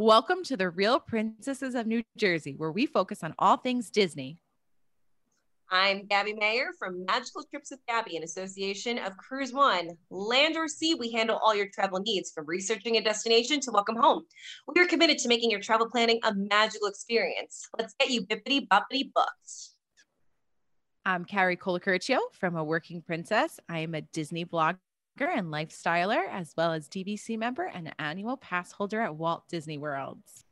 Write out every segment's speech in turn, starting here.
Welcome to the Real Princesses of New Jersey, where we focus on all things Disney. I'm Gabby Mayer from Magical Trips with Gabby, an association of Cruise One. Land or sea, we handle all your travel needs from researching a destination to welcome home. We are committed to making your travel planning a magical experience. Let's get you bippity boppity booked. I'm Carrie Colicurcio from A Working Princess. I am a Disney blogger and lifestyler, as well as DVC member and annual pass holder at Walt Disney Worlds.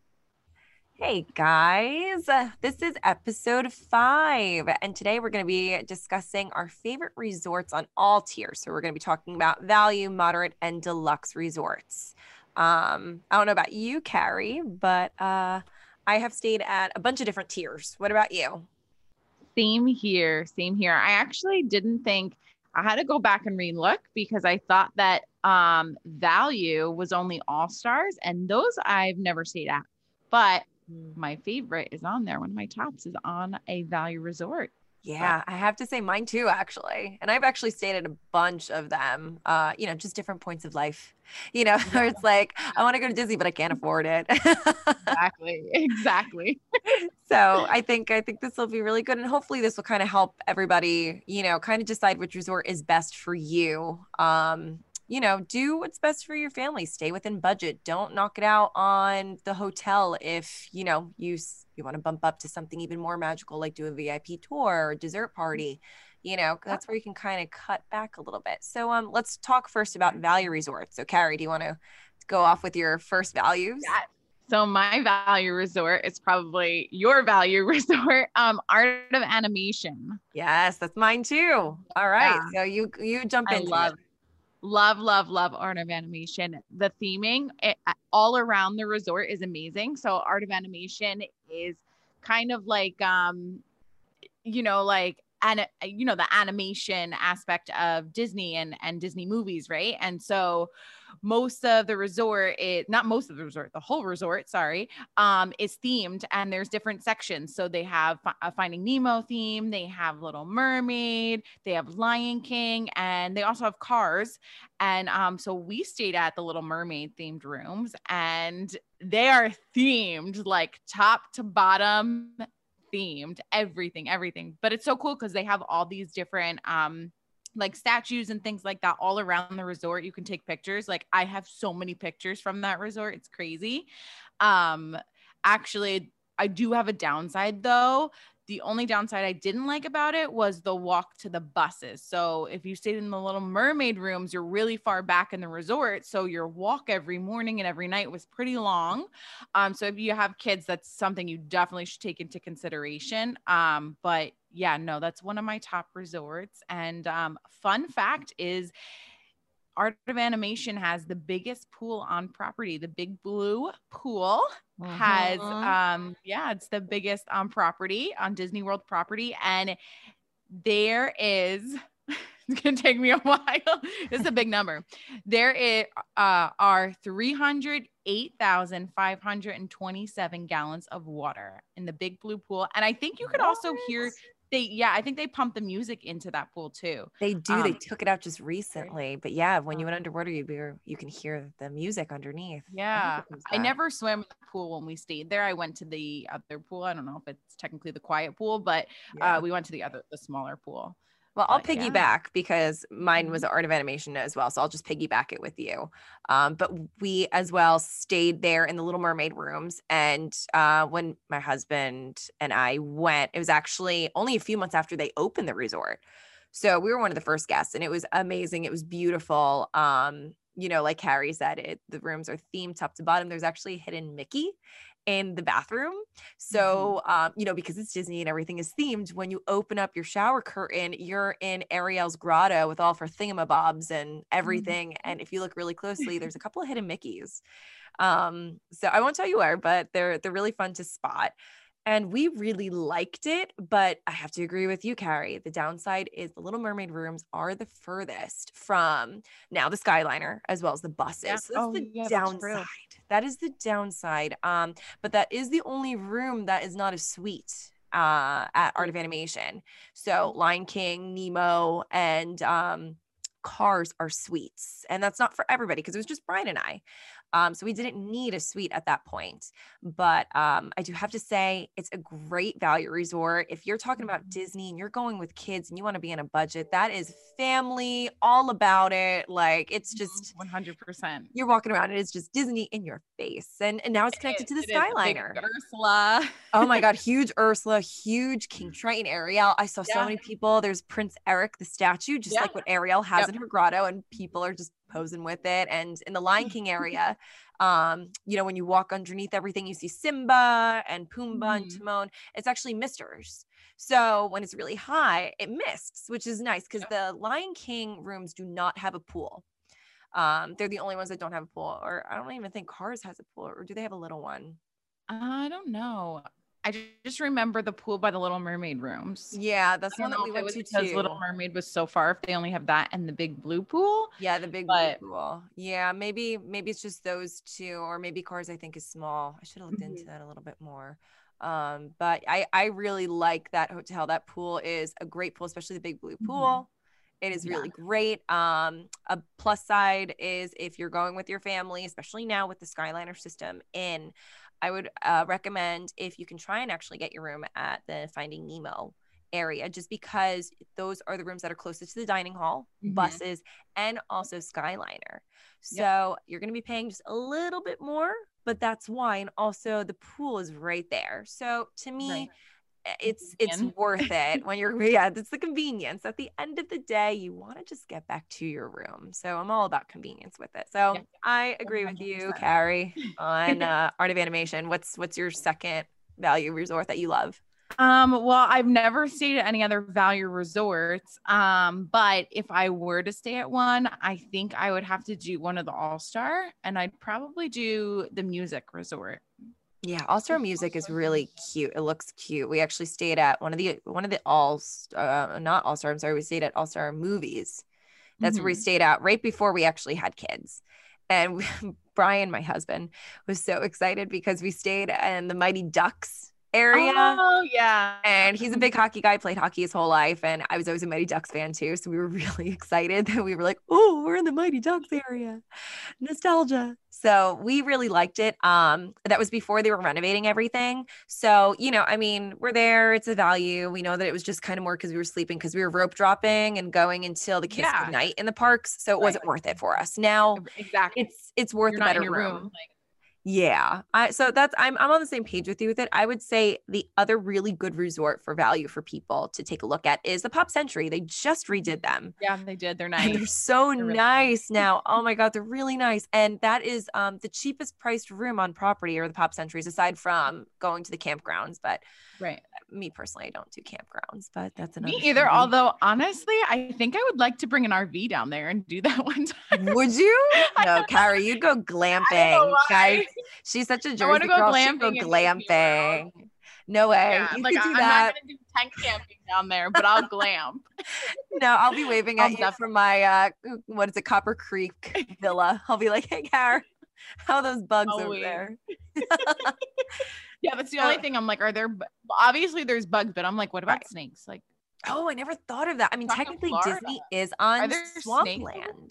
Hey guys, uh, this is episode five, and today we're going to be discussing our favorite resorts on all tiers. So, we're going to be talking about value, moderate, and deluxe resorts. Um, I don't know about you, Carrie, but uh, I have stayed at a bunch of different tiers. What about you? Same here. Same here. I actually didn't think I had to go back and relook because I thought that um, value was only all stars, and those I've never stayed at. But Mm. my favorite is on there. One of my tops is on a value resort. Yeah, I have to say mine too, actually. And I've actually stayed at a bunch of them, uh, you know, just different points of life, you know, where it's like, I want to go to Disney, but I can't afford it. exactly. Exactly. so I think, I think this will be really good. And hopefully this will kind of help everybody, you know, kind of decide which resort is best for you. Um, you know, do what's best for your family. Stay within budget. Don't knock it out on the hotel if, you know, you you want to bump up to something even more magical like do a VIP tour or dessert mm-hmm. party. You know, that's where you can kind of cut back a little bit. So um let's talk first about value resorts. So Carrie, do you want to go off with your first values? Yeah. So my value resort is probably your value resort, um, Art of Animation. Yes, that's mine too. All right. Yeah. So you you jump in. love it love love love art of animation. The theming it, all around the resort is amazing. So art of animation is kind of like um you know like and you know the animation aspect of disney and and disney movies right? And so most of the resort is not most of the resort the whole resort sorry um is themed and there's different sections. So they have a finding nemo theme they have little mermaid they have lion king and they also have cars. And um so we stayed at the little mermaid themed rooms and they are themed like top to bottom themed everything everything. But it's so cool because they have all these different um like statues and things like that all around the resort. You can take pictures. Like i have so many pictures from that resort. It's crazy. Um actually i do have a downside though the only downside I didn't like about it was the walk to the buses. So if you stayed in the little mermaid rooms, you're really far back in the resort. So your walk every morning and every night was pretty long. Um, so if you have kids, that's something you definitely should take into consideration. Um, but yeah, no, that's one of my top resorts. And um, fun fact is Art of Animation has the biggest pool on property. The Big Blue Pool uh-huh. has, um, yeah, it's the biggest on property on Disney World property, and there is. it's gonna take me a while. it's a big number. There is, uh, are 308,527 gallons of water in the big blue pool. And I think you could what? also hear they yeah i think they pump the music into that pool too they do um, they took it out just recently but yeah when you went underwater you you can hear the music underneath. Yeah i, I never swam in the pool when we stayed there i went to the other pool i don't know if it's technically the quiet pool but yeah. uh, we went to the other the smaller pool well, I'll piggyback yeah. because mine was mm-hmm. art of animation as well. So I'll just piggyback it with you. Um, but we as well stayed there in the Little Mermaid rooms. And uh, when my husband and I went, it was actually only a few months after they opened the resort. So we were one of the first guests and it was amazing. It was beautiful. Um, you know, like Carrie said, it the rooms are themed top to bottom. There's actually a hidden Mickey in the bathroom. Mm-hmm. So, mm-hmm. um, you know, because it's Disney and everything is themed, when you open up your shower curtain, you're in Ariel's grotto with all of her thingamabobs and everything. Mm-hmm. And if you look really closely, there's a couple of hidden Mickeys. Um, so I won't tell you where, but they're they're really fun to spot and we really liked it. But I have to agree with you, Carrie. The downside is the Little Mermaid rooms are the furthest from now the Skyliner as well as the buses. Yeah. So that's oh, the yeah, downside. That is the downside. Um, but that is the only room that is not a suite uh at Art of Animation. So Lion King, Nemo, and um Cars are suites, and that's not for everybody because it was just Brian and I. Um, so we didn't need a suite at that point. But um, I do have to say, it's a great value resort. If you're talking about Mhm. Disney and you're going with kids and you want to be in a budget, that is family, all about it. Like it's just, one hundred percent. you're walking around and it's just Disney in your face. And, and now it's connected to the Skyliner. Ursula. oh my God, huge Ursula, huge King Triton, Ariel. I saw so many people. There's Prince Eric, the statue, just Yeah. like what Ariel has Yep. in her grotto, and people are just posing with it. And in the Lion King area, um, you know, when you walk underneath everything, you see Simba and Pumbaa and Mhm. Timon. It's actually misters. So when it's really high, it mists, which is nice because the Lion King rooms do not have a pool. Um, they're the only ones that don't have a pool, or I don't even think Cars has a pool, or do they have a little one? I don't know. I just remember the pool by the Little Mermaid rooms. Yeah, that's the one that we went to because too. Little Mermaid was so far. If they only have that and the big blue pool, Yeah, the big But- blue pool. Yeah, maybe maybe it's just those two, or maybe Cars I think is small. I should have looked into Mhm. that a little bit more. Um, but I I really like that hotel. That pool is a great pool, especially the big blue Mhm. pool. It is Yeah. really great. Um, a plus side is if you're going with your family, especially now with the Skyliner system in, I would uh, recommend if you can try and actually get your room at the Finding Nemo area, just because those are the rooms that are closest to the dining hall, Mhm. buses, and also Skyliner. So you're going to be paying just a little bit more, but that's why. And also the pool is right there. So to me, Right. Eh, it's it's worth it when you're yeah, it's the convenience. At the end of the day, you want to just get back to your room. So I'm all about convenience with it. So Yeah. I agree with you, Carrie, on uh, Art of Animation. What's what's your second value resort that you love? Um, well, I've never stayed at any other value resorts. Um, but if I were to stay at one, I think I would have to do one of the All Star, and I'd probably do the music resort. Yeah, All Star Music is really cute. It looks cute. We actually stayed at one of the one of the all uh, not All Star. I'm sorry, we stayed at All Star Movies. That's where we Mhm. stayed at right before we actually had kids. And we, Brian, my husband, was so excited because we stayed in the Mighty Ducks area. Oh yeah. And he's a big hockey guy, played hockey his whole life. And I was always a Mighty Ducks fan too. So we were really excited that we were like, oh, we're in the Mighty Ducks area. Nostalgia. So we really liked it. Um, that was before they were renovating everything. So, you know, I mean, we're there, it's a value. We know that it was just kind of more because we were sleeping because we were rope dropping and going until the kids Yeah. night in the parks. So it Right. wasn't worth it for us. Now exactly. it's it's worth You're a better room. room. Like, Yeah. I so that's I'm I'm on the same page with you with it. I would say the other really good resort for value for people to take a look at is the Pop Century. They just redid them. yeah, they did. They're And nice. they're so They're really nice now. Oh my god, they're really nice. And that is um the cheapest priced room on property or the Pop Centuries aside from going to the campgrounds, but right. me personally I don't do campgrounds, but that's another Me either. story. Although honestly, I think I would like to bring an RV down there and do that one time. Would you? No, Carrie, you'd go I don't know glamping. Guys, she's such a Jersey I wanna go girl. Go glamping in Disney glamping. No way. Yeah, you like could do I'm that. not gonna do tent camping down there, but I'll glam. No, I'll be waving I'll at you from my uh what is it, Copper Creek villa. I'll be like, hey Kara, how are those bugs I'll over wave. there? Yeah, that's the only thing I'm like, are there bu- obviously there's bugs, but I'm like, what about Right. snakes? Like Oh, I never thought of that. I mean, technically Disney is on swampland.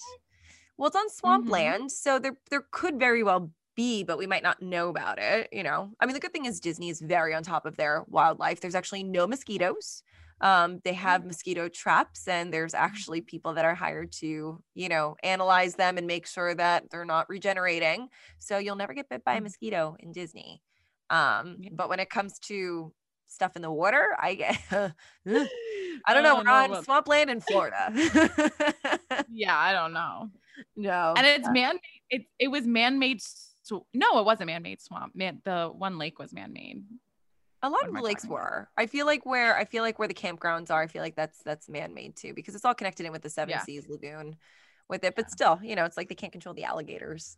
Well, it's on swampland, Mhm. so there there could very well be, but we might not know about it, you know. I mean, the good thing is Disney is very on top of their wildlife. There's actually no mosquitoes. Um, they have mosquito traps, and there's actually people that are hired to, you know, analyze them and make sure that they're not regenerating. So you'll never get bit by a Mhm. mosquito in Disney. Um, but when it comes to stuff in the water, I get I don't know. Oh, We're no, on well- swampland in Florida. Yeah, I don't know. no. And it's man it it was man-made sw- no, it wasn't man-made swamp. Man the one lake was man-made. a lot what of the lakes talking about? were. I feel like where I feel like where the campgrounds are, I feel like that's that's man-made too because it's all connected in with the Seven Yeah. Seas Lagoon with it. But still, you know, it's like they can't control the alligators.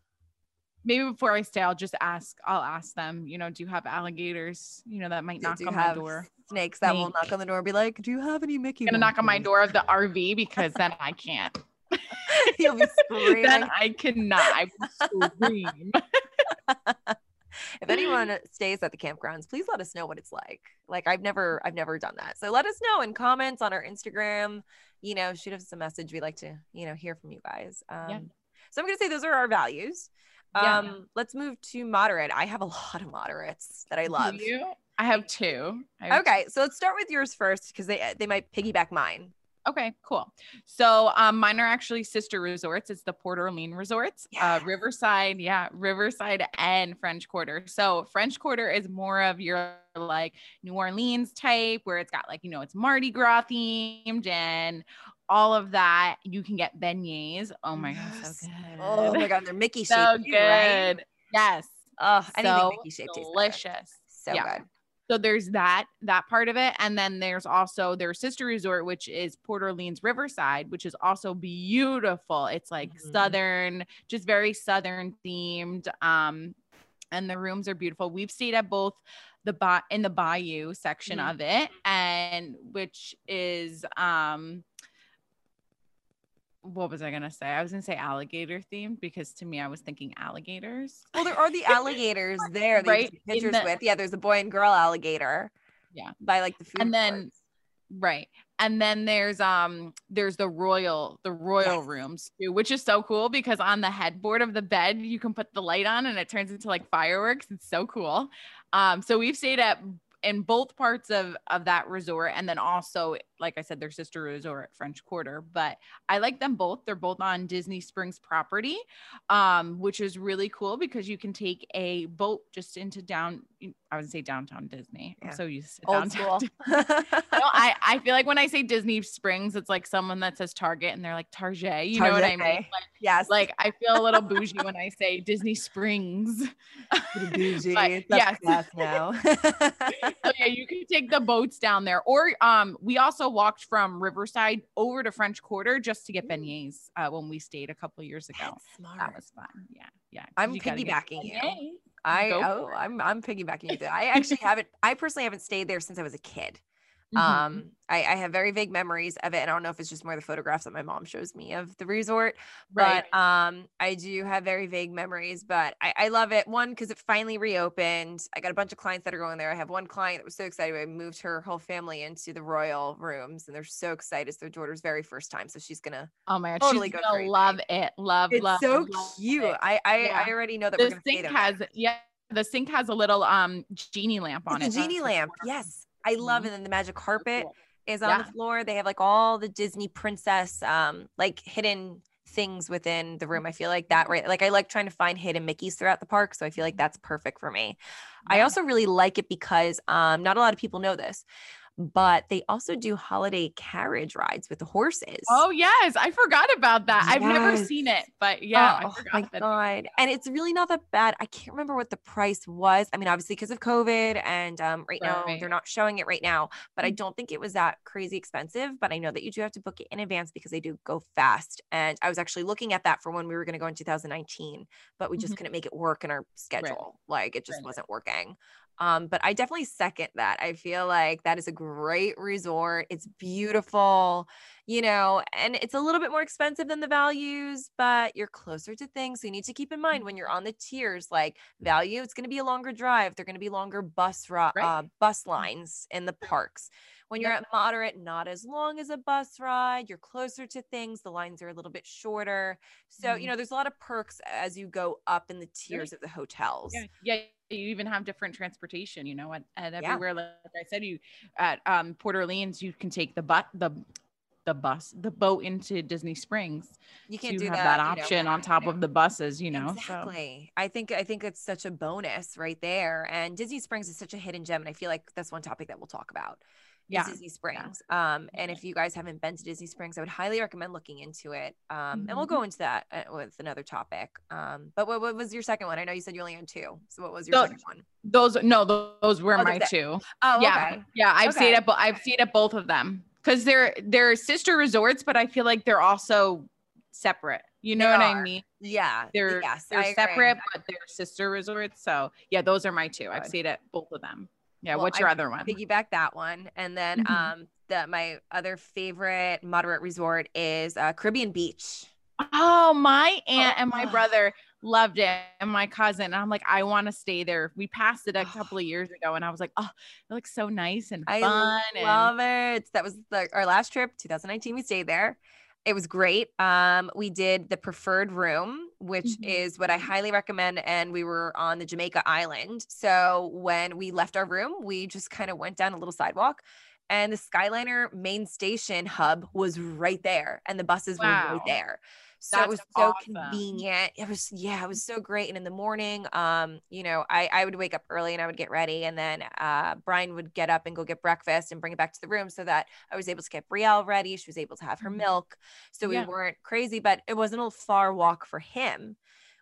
Maybe before I stay, I'll just ask I'll ask them, you know, do you have alligators, you know, that might Do- knock do on my door. Snakes that will knock on the door and be like, "Do you have any Mickey?" gonna knock on my door of the RV because then I can't. You'll be screaming. then I cannot. I will scream. if anyone stays at the campgrounds, please let us know what it's like. Like I've never I've never done that. So let us know in comments on our Instagram. You know, shoot us a message. We like to, you know, hear from you guys. Um Yeah. so I'm gonna say those are our values. Yeah. Um, let's move to moderate. I have a lot of moderates that I love. you? I have two. I have Okay, so let's start with yours first because they they might piggyback mine. Okay, cool. So um, mine are actually sister resorts. It's the Port Orleans resorts, uh, Riverside, yeah, Riverside and French Quarter. So French Quarter is more of your like New Orleans type, where it's got like you know it's Mardi Gras themed and all of that. You can get beignets. Oh my god, so good. Oh my god, they're Mickey shaped. so too, right? good. Yes, Oh, anything so Mickey shaped delicious. So Yeah. good. So there's that that part of it, and then there's also their sister resort, which is Port Orleans Riverside, which is also beautiful. It's like Mhm. southern, just very southern themed. Um, and the rooms are beautiful. We've stayed at both the ba- in the Bayou section Mhm. of it, and which is um. What was I gonna say? I was gonna say alligator themed because to me I was thinking alligators. Well, there are the alligators there that Right, pictures the- with. Yeah, there's a boy and girl alligator. Yeah. By like the food. And then- courts. Right. And then there's um there's the royal the royal Yes. rooms too, which is so cool because on the headboard of the bed you can put the light on and it turns into like fireworks. It's so cool. Um so we've stayed at in both parts of of that resort and then also like I said their sister resort at French Quarter, but I like them both. They're both on Disney Springs property. Um which is really cool because you can take a boat just into down I would say downtown Disney. Yeah. I'm so used to old downtown school. no, I, I feel like when I say Disney Springs, it's like someone that says Target and they're like Target. You know what I mean? Like, yes. like I feel a little bougie when I say Disney Springs. Bougie. But, yes. now. so yeah, you can take the boats down there. Or um, we also walked from Riverside over to French Quarter just to get beignets uh, when we stayed a couple years ago. That's smart. That was fun. Yeah, yeah. I'm piggybacking you. I oh. I'm I'm piggybacking you. I actually haven't. I personally haven't stayed there since I was a kid. Mhm. Um, I, I have very vague memories of it, and I don't know if it's just more the photographs that my mom shows me of the resort. right. But um, I do have very vague memories. But I, I love it. One because it finally reopened. I got a bunch of clients that are going there. I have one client that was so excited. I moved her whole family into the royal rooms, and they're so excited. It's their daughter's very first time, so she's gonna. oh my god, totally she's go gonna love it. Love, It's love. so love cute. it. I I, Yeah. I already know that we're the gonna stay sink there. has yeah the sink has a little um genie lamp on It's it a genie lamp. Yes. I love Mhm. it. And the magic carpet is on Yeah. the floor. They have like all the Disney princess um like hidden things within the room. I feel like that right. Like I like trying to find hidden Mickeys throughout the park. So I feel like that's perfect for me. I also really like it because um not a lot of people know this, but they also do holiday carriage rides with the horses. oh yes i forgot about that i've never seen it but yeah Oh, i forgot my that god! And it's really not that bad. I can't remember what the price was. I mean, obviously because of COVID, and um, right, now they're not showing it right now. But I Mhm. don't think it was that crazy expensive. But I know that you do have to book it in advance because they do go fast. And I was actually looking at that for when we were going to go in 2019, but we just Mhm. couldn't make it work in our schedule. Like it just Right. wasn't working. Um, but I definitely second that. I feel like that is a great resort. It's beautiful you know, and it's a little bit more expensive than the values, but you're closer to things. So you need to keep in mind when you're on the tiers, like value, it's going to be a longer drive. They're going to be longer bus ro- Right. uh, bus lines in the parks. When you're Yep. at moderate, not as long as a bus ride. You're closer to things. The lines are a little bit shorter. So you Mhm. know, there's a lot of perks as you go up in the tiers of the hotels. yeah, yeah you even have different transportation you know at, at Yeah. everywhere like i said you at um port orleans you can take the but the the bus the boat into disney springs You can't do have that, that, you know, option on top of the buses you know so Exactly. I think I think it's such a bonus right there. And Disney Springs is such a hidden gem. And I feel like that's one topic that we'll talk about. Yeah, Disney Springs. Um, and if you guys haven't been to Disney Springs, I would highly recommend looking into it. Um, and we'll Mm-hmm. go into that uh, with another topic. Um, but what, what was your second one? I know you said you only had two. So what was your So- second one? those no those were Oh, my two. Oh, yeah okay. yeah i've stayed Okay. at bo- i've stayed at both of them because they're they're sister resorts but i feel like they're also separate you know They what are. i mean Yeah. they're yes, they're I agree. separate but they're sister resorts so yeah those are my two i've Good. stayed at both of them yeah Well, what's your I other one? piggyback that one and then Mhm. um the my other favorite moderate resort is uh, caribbean beach. Oh my aunt and my Oh. brother loved it and my cousin and i'm like i want to stay there. We passed it a couple of years ago and i was like oh it looks so nice and i fun and love it. That was the, our last trip 2019 we stayed there. It was great. Um we did the preferred room which Mhm. is what I highly recommend. And we were on the Jamaica Island. So when we left our room, we just kind of went down a little sidewalk and the Skyliner main station hub was right there and the buses were right there. So That's it was so convenient. It was, yeah, it was so great. And in the morning, um, you know, I, I would wake up early and I would get ready. And then uh, Brian would get up and go get breakfast and bring it back to the room so that I was able to get Brielle ready. She was able to have her Mhm. milk. So we Yeah. weren't crazy, but it wasn't a far walk for him,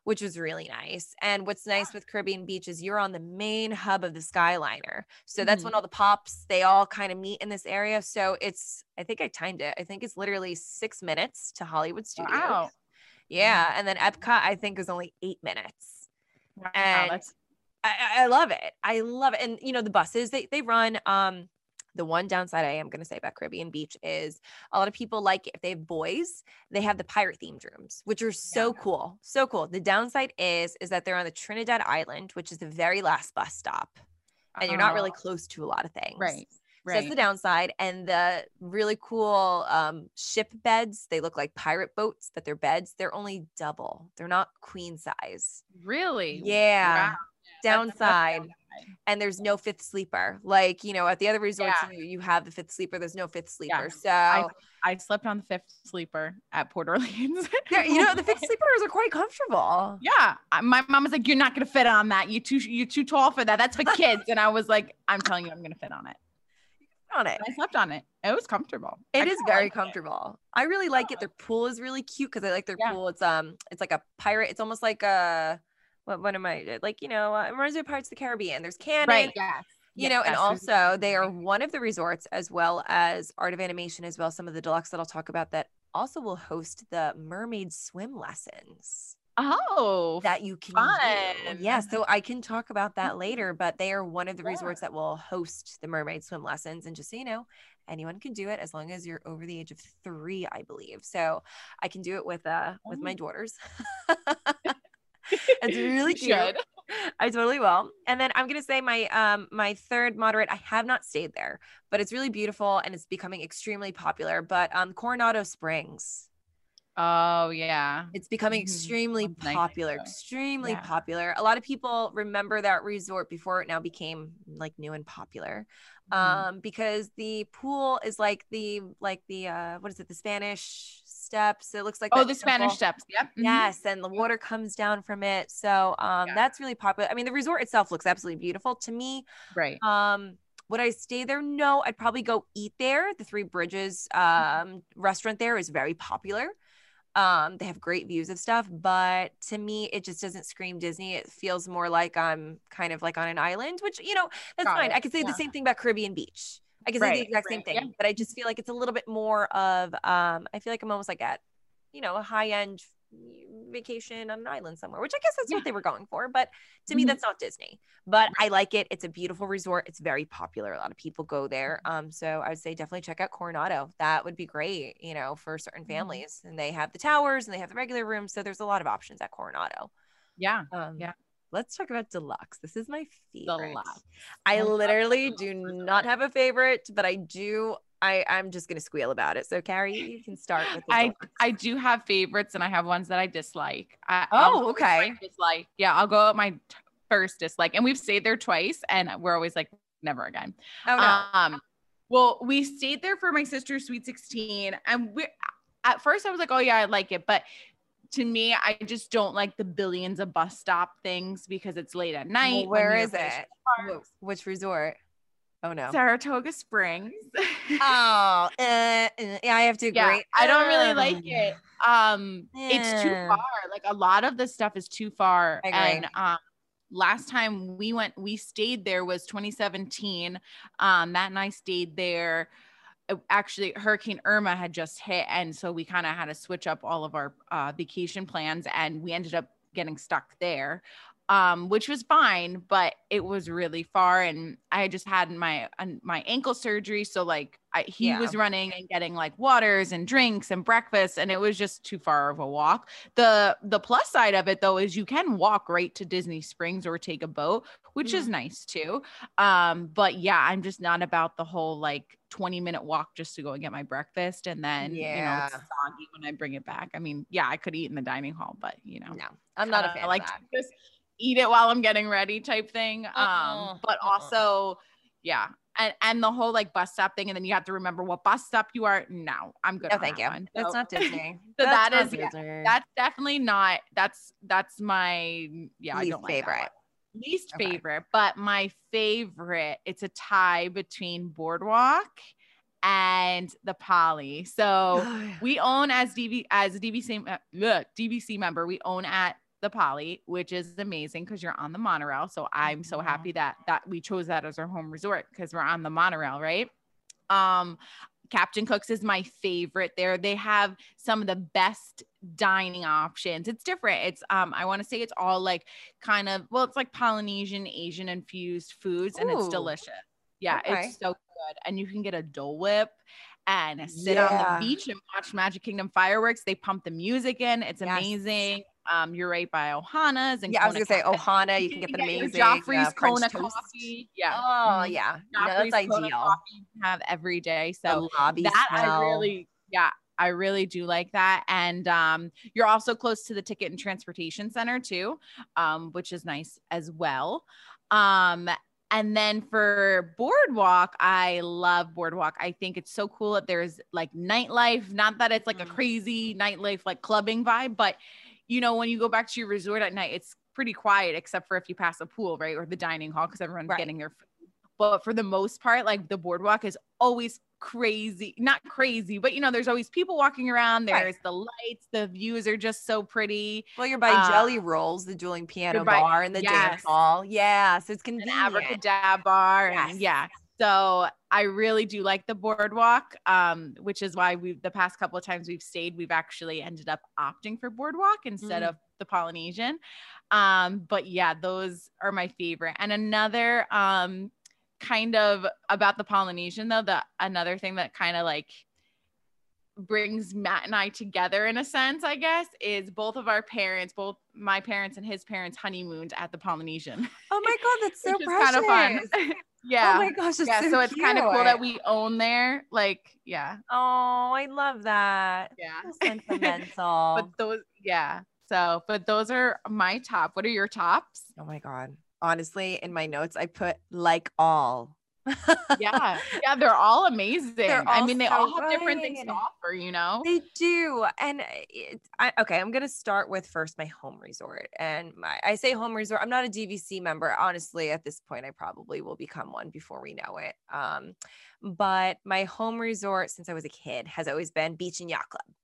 which was really nice. And what's nice with Caribbean Beach is you're on the main hub of the Skyliner. So that's when all the pops, they all kind of meet in this area. So it's, I think I timed it. I think it's literally six minutes to Hollywood Studios. Wow. Yeah. And then Epcot, I think, is only eight minutes. Wow, And I I love it. I love it. And you know, the buses they they run. Um, the one downside I am gonna say about Caribbean Beach is a lot of people like it. if they have boys, they have the pirate themed rooms, which are so cool. So cool. The downside is is that they're on the Trinidad Island, which is the very last bus stop. And you're not really oh, close to a lot of things. right. So that's the downside. And the really cool um, ship beds, they look like pirate boats, but they're beds. They're only double. They're not queen size. really? Yeah. Wow. Downside. And there's no fifth sleeper. Like, you know, at the other resorts, Yeah. you, you have the fifth sleeper. There's no fifth sleeper. Yeah. So, I, I slept on the fifth sleeper at Port Orleans. you know, the fifth sleepers are quite comfortable. Yeah, my mom was like, "You're not gonna fit on that. You too, you're too tall for that. That's for kids." and I was like, "I'm telling you, I'm gonna fit on it." On it. I slept on it. It was comfortable. I It is kinda very it. comfortable. I really like it. Their pool is really cute because I like their Yeah. pool. It's um, it's like a pirate. It's almost like a what? What am I like? You know, uh, it reminds me of Pirates of the Caribbean. There's cannon, Right. Yes. you know, and Yes, also they are one of the resorts as well as Art of Animation as well. Some of the deluxe that I'll talk about that also will host the mermaid swim lessons Oh, that you can fun. do. Yeah, so I can talk about that later, but they are one of the resorts that will host the mermaid swim lessons. And just so you know, anyone can do it as long as you're over the age of three, I believe. So I can do it with uh with my daughters. it's really cute. I totally will. And then I'm gonna say my um my third moderate. I have not stayed there, but it's really beautiful and it's becoming extremely popular. But um Coronado Springs. Oh yeah. It's becoming Mhm. extremely nice, popular, though. extremely Yeah. popular. A lot of people remember that resort before it now became like new and popular. Mhm. Um, because the pool is like the like the uh what is it, the Spanish steps. It looks like oh, the Spanish steps. Yep. mhm. Yes, and the water comes down from it. So um Yeah. that's really popular. I mean, the resort itself looks absolutely beautiful. To me, Right. um, would I stay there? No, I'd probably go eat there. The Three Bridges um, restaurant there is very popular. Um, they have great views of stuff, but to me, it just doesn't scream Disney. It feels more like I'm kind of like on an island, which you know that's Got fine. it. I could say Yeah. the same thing about Caribbean Beach. I could say the Right, exact same thing, yeah. but I just feel like it's a little bit more of um, I feel like I'm almost like at you know a high end vacation on an island somewhere, which I guess that's Yeah. what they were going for. But to me, Mhm. that's not Disney. But I like it. It's a beautiful resort. It's very popular. A lot of people go there. Mm-hmm. Um, so I would say definitely check out Coronado. That would be great, you know, for certain Mhm. families. And they have the towers and they have the regular rooms. So there's a lot of options at Coronado. Yeah. Um, Yeah. Let's talk about deluxe. This is my favorite. Deluxe. I I literally deluxe do resorts. not have a favorite, but I do. I I'm just gonna squeal about it. So Carrie, you can start with. The I deluxe. I do have favorites and I have ones that I dislike. I, Oh, I'll go with my okay. Dislike. Yeah, I'll go with my t- first dislike, and we've stayed there twice, and we're always like, never again. oh no. Um, well, we stayed there for my sister's sweet 16, and we at first I was like, oh yeah, I like it, but to me, I just don't like the billions of bus stop things because it's late at night. Well, where is it? parks. Which resort? Oh no. Saratoga Springs. Oh, uh, uh, yeah, I have to agree. yeah, I don't really Um, like it. Um, it's too far. Like a lot of the stuff is too far. And um, last time we went, we stayed there was 2017. Um, Matt and I stayed there. Uh, Actually, Hurricane Irma had just hit, and so we kind of had to switch up all of our uh, vacation plans, and we ended up getting stuck there. Um, which was fine, but it was really far, and I just had my my ankle surgery, so like I, he Yeah. was running and getting like waters and drinks and breakfast, and it was just too far of a walk. the The plus side of it though is you can walk right to Disney Springs or take a boat, which is nice too. Um, but yeah, I'm just not about the whole like 20 minute walk just to go and get my breakfast, and then you know Yeah. it's soggy when I bring it back. I mean, yeah, I could eat in the dining hall, but you know, No, I'm not a kinda fan like of that. to just eat it while I'm getting ready type thing. Uh-uh, Um, but uh-uh. also, yeah. And, and the whole like bus stop thing, and then you have to remember what bus stop you are. No, I'm good. No, thank that you. one. That's So- not Disney. So That's that is- yeah, That's definitely not. That's that's my yeah. I Least like that favorite. Least Okay. favorite, but my favorite. It's a tie between Boardwalk and the Poly. So we own as DV as a DVC me- ugh, DVC member. We own at the Poly, which is amazing because you're on the monorail. So I'm so Mhm. happy that that we chose that as our home resort because we're on the monorail, right? Um, Captain Cook's is my favorite there. They have some of the best dining options. It's different. It's um I want to say it's all like kind of well, it's like Polynesian, Asian infused foods and it's delicious. Yeah, Okay. it's so good. And you can get a Dole Whip and sit on the beach and watch Magic Kingdom fireworks. They pump the music in. It's Yes. amazing. Um, you're right by Ohana's and yeah, I was gonna say Cafe. Ohana. You can get the amazing Joffrey's uh, Kona toast. coffee. Yeah. Oh Mhm. yeah, Joffrey's that's Kona ideal. coffee have every day. So that I really, yeah, I really do like that. And um, you're also close to the Ticket and Transportation Center too, um, which is nice as well. Um, and then for Boardwalk, I love Boardwalk. I think it's so cool that there's like nightlife. Not that it's like a Mhm. crazy nightlife, like clubbing vibe, but you know, when you go back to your resort at night, it's pretty quiet except for if you pass a pool, right? Or the dining hall because everyone's Right. getting their food. But for the most part, like the boardwalk is always crazy, not crazy, but you know, there's always people walking around. Right. There's the lights, the views are just so pretty. Well, you're by uh, Jelly Rolls, the dueling piano by- bar, and the yes. dance hall. Yeah, so it's An convenient. abracadabra bar. Yes. And yeah. So I really do like the boardwalk, um, which is why we've the past couple of times we've stayed, we've actually ended up opting for boardwalk instead Mm. of the Polynesian. Um, but yeah, those are my favorite. And another um kind of about the Polynesian though, the another thing that kind of like brings Matt and I together in a sense, I guess, is both of our parents, both my parents and his parents honeymooned at the Polynesian. Oh my god, that's so precious. kind of fun. Oh yeah. Oh my gosh, that's yeah, so, so, it's kind of cool that we own there. Like, yeah, Oh, I love that. yeah. So sentimental. but those, yeah. So, but those are my top. What are your tops? oh my god. Honestly, in my notes, I put like all. Yeah, yeah, they're all amazing. I all mean, they so all have different things to offer. You know. They do. And it, I, okay, I'm going to start with first my home resort. And my, I say home resort, I'm not a DVC member. Honestly, at this point, I probably will become one before we know it. Um, but my home resort since I was a kid has always been Beach and Yacht Club.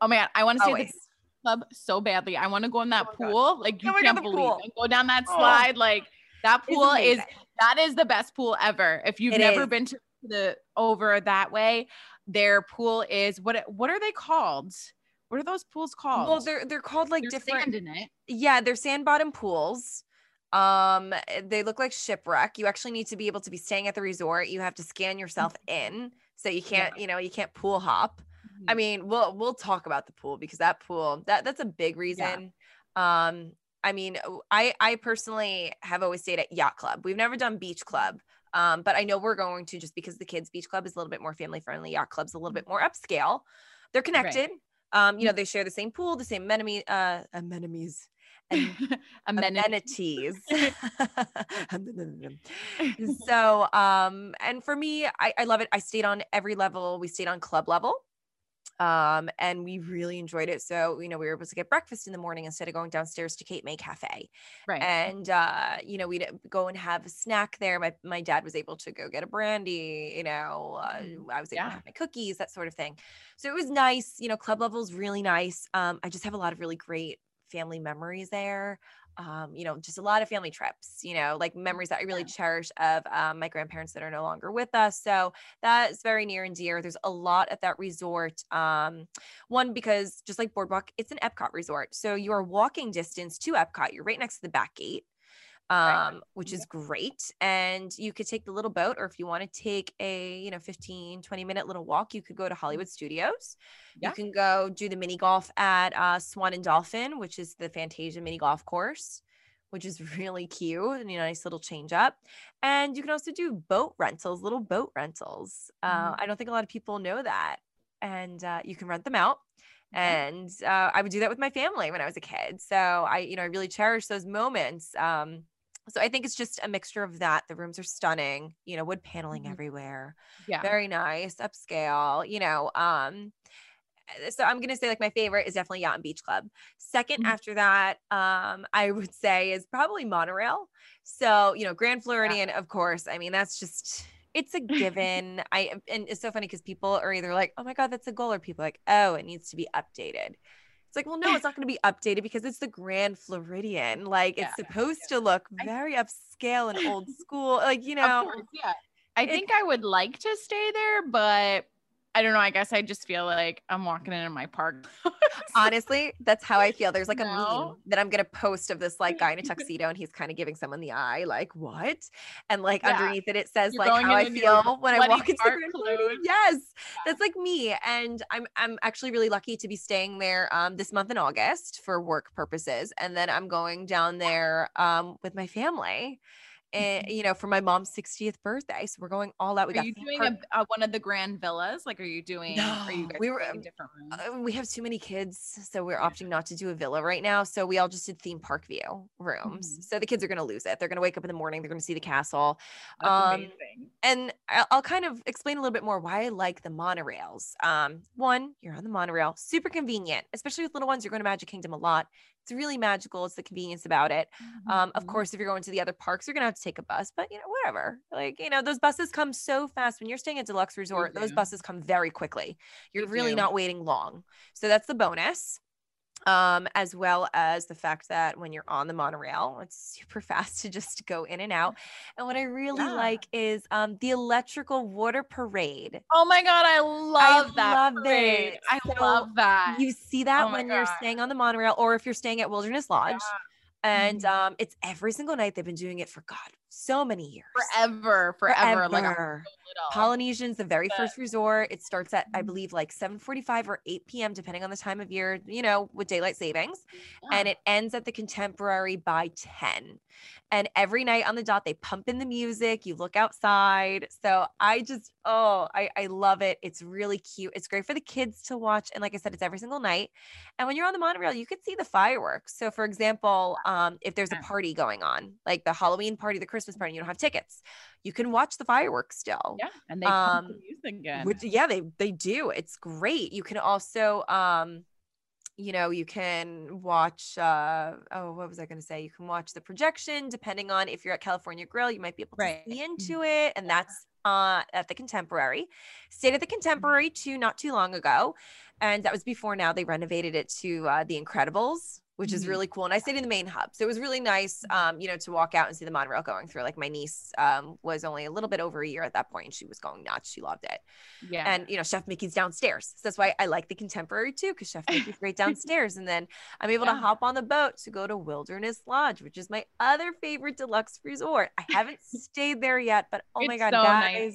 Oh my god, I want to see the club so badly. I want to go in that Oh my God. pool. Like you Oh can't believe pool. it. Go down that Oh. slide. Like that pool is. That is the best pool ever. If you've It never is. been to the over that way, their pool is what what are they called? What are those pools called? Well, they're they're called like There's different. sand in it. Yeah, they're sand bottom pools. Um, they look like shipwreck. You actually need to be able to be staying at the resort. You have to scan yourself in, so you can't, you know, you can't pool hop. I Mhm. mean, we'll we'll talk about the pool because that pool that that's a big reason. Um, I mean, I I personally have always stayed at yacht club. We've never done beach club. Um, but I know we're going to just because the kids beach club is a little bit more family friendly. Yacht club's a little bit more upscale. They're connected. Um, you know, they share the same pool, the same amenities, uh, Amenities. amenities. so um and for me I, I love it i stayed on every level we stayed on club level um and we really enjoyed it. So you know we were able to get breakfast in the morning instead of going downstairs to cape may cafe. Right. and uh you know we'd go and have a snack there. My, my dad was able to go get a brandy you know uh, Mm, i was able yeah. to have my cookies that sort of thing. So it was nice you know club level is really nice. Um i just have a lot of really great family memories there um you know just a lot of family trips you know like memories that i really cherish of um, my grandparents that are no longer with us. So that is very near and dear. There's a lot at that resort um one because just like boardwalk it's an epcot resort. So you are walking distance to epcot. You're right next to the back gate um, which is great. And you could take the little boat, or if you want to take a, you know, 15, 20 minute little walk, you could go to Hollywood Studios. Yeah. You can go do the mini golf at uh, Swan and Dolphin, which is the Fantasia mini golf course, which is really cute and a nice little change up. And you can also do boat rentals, little boat rentals. Uh, Mhm. I don't think a lot of people know that. And uh, you can rent them out and uh, I would do that with my family when I was a kid. So I, you know, I really cherish those moments. Um, so I think it's just a mixture of that. The rooms are stunning, you know, wood paneling Mhm. everywhere, Yeah. very nice, upscale, you know. Um, uh, so I'm gonna say like my favorite is definitely Yacht and Beach Club. 2nd Mhm. after that, um, I would say is probably monorail. So you know, Grand Floridian, of course. I mean, that's just it's a given. I and it's so funny because people are either like, "Oh my god, that's a goal," or people are like, "Oh, it needs to be updated." It's like, well, no, it's not going to be updated because it's the Grand Floridian. Like, Yeah, it's supposed to look very upscale and old school. Like, you Of know, course, yeah. I think I would like to stay there, but I don't know. I guess I just feel like I'm walking into my park. honestly, that's how I feel. There's like a No. meme that I'm gonna post of this like guy in a tuxedo and he's kind of giving someone the eye, like what? And like Yeah. underneath it, it says You're like how I in in feel when I walk into the park Grand Floridian. clothes. Yes, that's like me, and I'm I'm actually really lucky to be staying there um this month in August for work purposes, and then I'm going down there um with my family. And you know, for my mom's 60th birthday, so we're going all out. We Are got you doing a, a, one of the grand villas? Like, are you doing? are you No, we were, different rooms? uh, we have too many kids, so we're opting not to do a villa right now. So we all just did theme park view rooms. Mhm. So the kids are going to lose it. They're going to wake up in the morning. They're going to see the castle. Um, amazing. And I'll, I'll kind of explain a little bit more why I like the monorails. Um, one, you're on the monorail, super convenient, especially with little ones. You're going to Magic Kingdom a lot. It's really magical. It's the convenience about it. Um, of Mhm. course, if you're going to the other parks, you're gonna have to take a bus, but you know, whatever. Like, you know, those buses come so fast. When you're staying at Deluxe Resort, those buses come very quickly. You're They really do. not waiting long. So that's the bonus. Um, as well as the fact that when you're on the monorail, it's super fast to just go in and out. And what I really Yeah. like is um the electrical water parade. Oh my god, I love that. love parade. it. I So love that. You see that Oh when you're staying on the monorail or if you're staying at Wilderness Lodge. And Mhm. um, it's every single night. They've been doing it for God, so many years. forever, forever, like Forever. so. Polynesian's the very But- first resort. It starts at, I Mhm. believe, like 7:45 or 8 p.m., depending on the time of year, you know, with daylight savings. And it ends at the contemporary by 10. And every night on the dot, they pump in the music. You look outside. So I just, oh, I, I love it. It's really cute. It's great for the kids to watch. And like I said, it's every single night. And when you're on the monorail, you can see the fireworks. So, for example, um, if there's a party going on, like the Halloween party, the Christmas party, you don't have tickets, you can watch the fireworks still. yeah, and they the um, music again. Which yeah, they they do. It's great. You can also um you know, you can watch uh oh, what was I going to say? You can watch the projection depending on if you're at California Grill, you might be able to Right. see into it and that's uh at the Contemporary. Stayed at the Contemporary too not too long ago. And that was before now they renovated it to uh the Incredibles. Which is Mhm. really cool. And I stayed in the main hub. So it was really nice, um, you know, to walk out and see the monorail going through. Like my niece um, was only a little bit over a year at that point and she was going nuts. She loved it yeah, and you know chef mickey's downstairs so that's why i like the contemporary too because chef mickey's right downstairs and then i'm able to hop on the boat to go to wilderness lodge which is my other favorite deluxe resort i haven't stayed there yet but oh my god so guys nice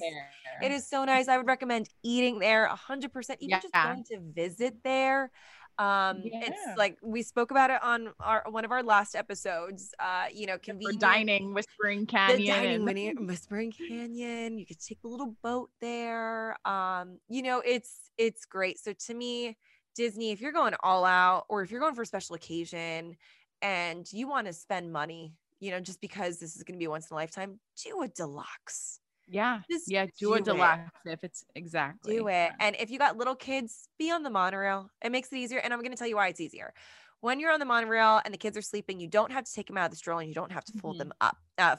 it is so nice i would recommend eating there 100% even just going to visit there um Yeah. it's like we spoke about it on our one of our last episodes uh you know for convenient dining, Whispering the Canyon. dining and- Whispering Canyon. You could take the little boat there. Um, you know, it's it's great. So to me, Disney, if you're going all out, or if you're going for a special occasion, and you want to spend money, you know, just because this is going to be once in a lifetime, do a deluxe. Yeah, Just yeah, do a do it. deluxe if it's exactly. Do it. And if you got little kids, be on the monorail. It makes it easier. And I'm going to tell you why it's easier. When you're on the monorail and the kids are sleeping, you don't have to take them out of the stroller and you don't have to fold Mhm. them up. Uh,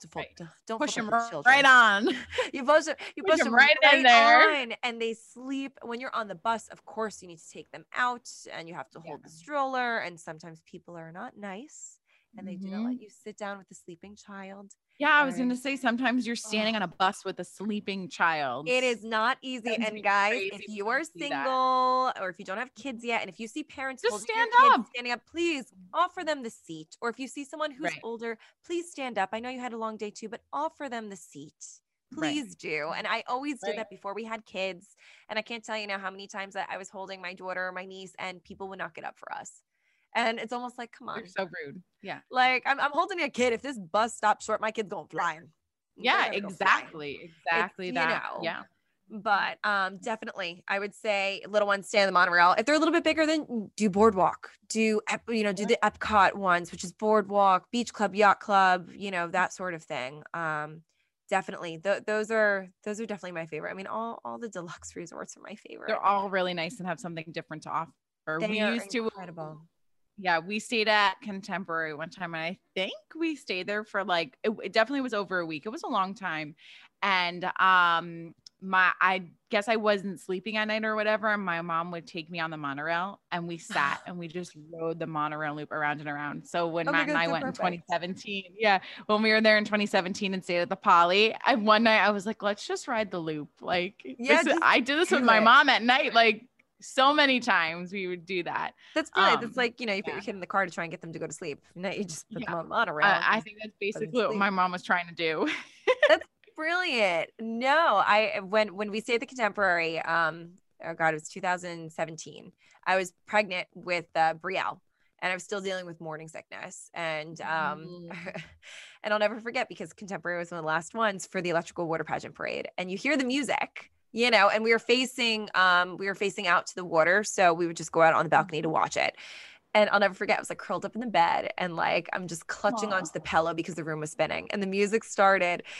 to fold, Right. don't Push fold them children. right on. You push them, you Push push 'em them right right, in there. on, and they sleep. When you're on the bus, of course, you need to take them out, and you have to hold the stroller. And sometimes people are not nice, and they do not Mhm. let you sit down with the sleeping child. Yeah, I was Sorry. gonna say sometimes you're standing on a bus with a sleeping child. It is not easy. And guys, if you are single or if you don't have kids yet, and if you see parents Just stand up. standing up, please offer them the seat. Or if you see someone who's Right. older, please stand up. I know you had a long day too, but offer them the seat. Right. Please do. And I always did Right. that before we had kids. And I can't tell you now how many times that I was holding my daughter or my niece and people would not get up for us. And it's almost like, come on. You're so rude. Yeah. Like I'm, I'm holding a kid. If this bus stops short, my kid's going flying. Yeah, gonna go flying exactly. Exactly you that. know, Yeah. but um definitely i would say little ones stay on the monorail if they're a little bit bigger then do boardwalk do you know do the epcot ones which is boardwalk beach club yacht club you know that sort of thing um definitely th- those are those are definitely my favorite i mean all all the deluxe resorts are my favorite They're all really nice and have something different to offer. They we are used to incredible yeah, we stayed at Contemporary one time, and I think we stayed there for like it, it definitely was over a week. It was a long time, and um, my I guess I wasn't sleeping at night or whatever, and my mom would take me on the monorail, and we sat and we just rode the monorail loop around and around. So when Oh Matt and I so went perfect. in 2017, yeah, when we were there in 2017 and stayed at the Poly, I one night I was like, let's just ride the loop. Like, Yeah, this I did this with do my mom at night, like. So many times we would do that. that's brilliant Um, it's like you know you put yeah. your kid in the car to try and get them to go to sleep now you just put Yeah. them on monorail I, I think that's basically what my mom was trying to do. That's brilliant. No, I when when we stayed the Contemporary, um, oh god, it was 2017. I was pregnant with uh, Brielle, and I was still dealing with morning sickness, and um, and I'll never forget because Contemporary was one of the last ones for the Electrical Water Pageant Parade, and you hear the music. You know, and we were facing, um, we were facing out to the water, so we would just go out on the balcony to watch it. And I'll never forget, I was like curled up in the bed and like I'm just clutching Aw. onto the pillow because the room was spinning and the music started.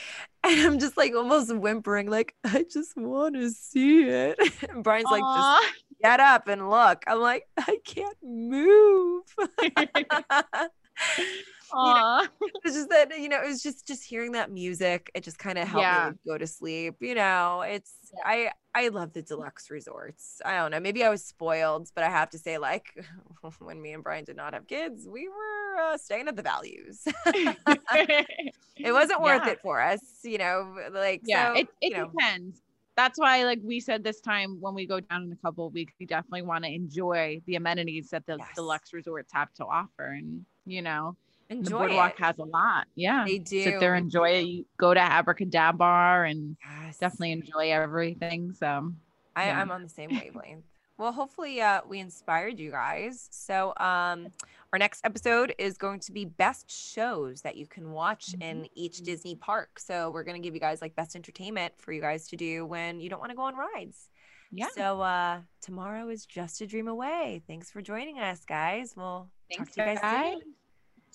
And I'm just like almost whimpering, like, I just want to see it. And Brian's like, just get up and look. I'm like, I can't move. Aw. it's just that, you know, it was just just hearing that music, it just kind of helped Yeah. me go to sleep. You know, it's. I I love the deluxe resorts. I don't know. Maybe I was spoiled, but I have to say, like, when me and Brian did not have kids, we were uh, staying at the values. it wasn't worth Yeah. it for us, you know. Like, yeah, so, it, it you know, depends. That's why, like we said this time, when we go down in a couple of weeks, we definitely want to enjoy the amenities that the Yes. deluxe resorts have to offer. And, you know, the boardwalk it. has a lot. Yeah. They do. Sit there, enjoy it. You go to AbracadaBar and Yes. definitely enjoy everything. So, I, Yeah. I'm on the same wavelength. well, hopefully uh, we inspired you guys. So um, our next episode is going to be best shows that you can watch in each Disney park. So we're going to give you guys like best entertainment for you guys to do when you don't want to go on rides. yeah. So uh, tomorrow is just a dream away. Thanks for joining us, guys. We'll Thanks, talk to you guys guys.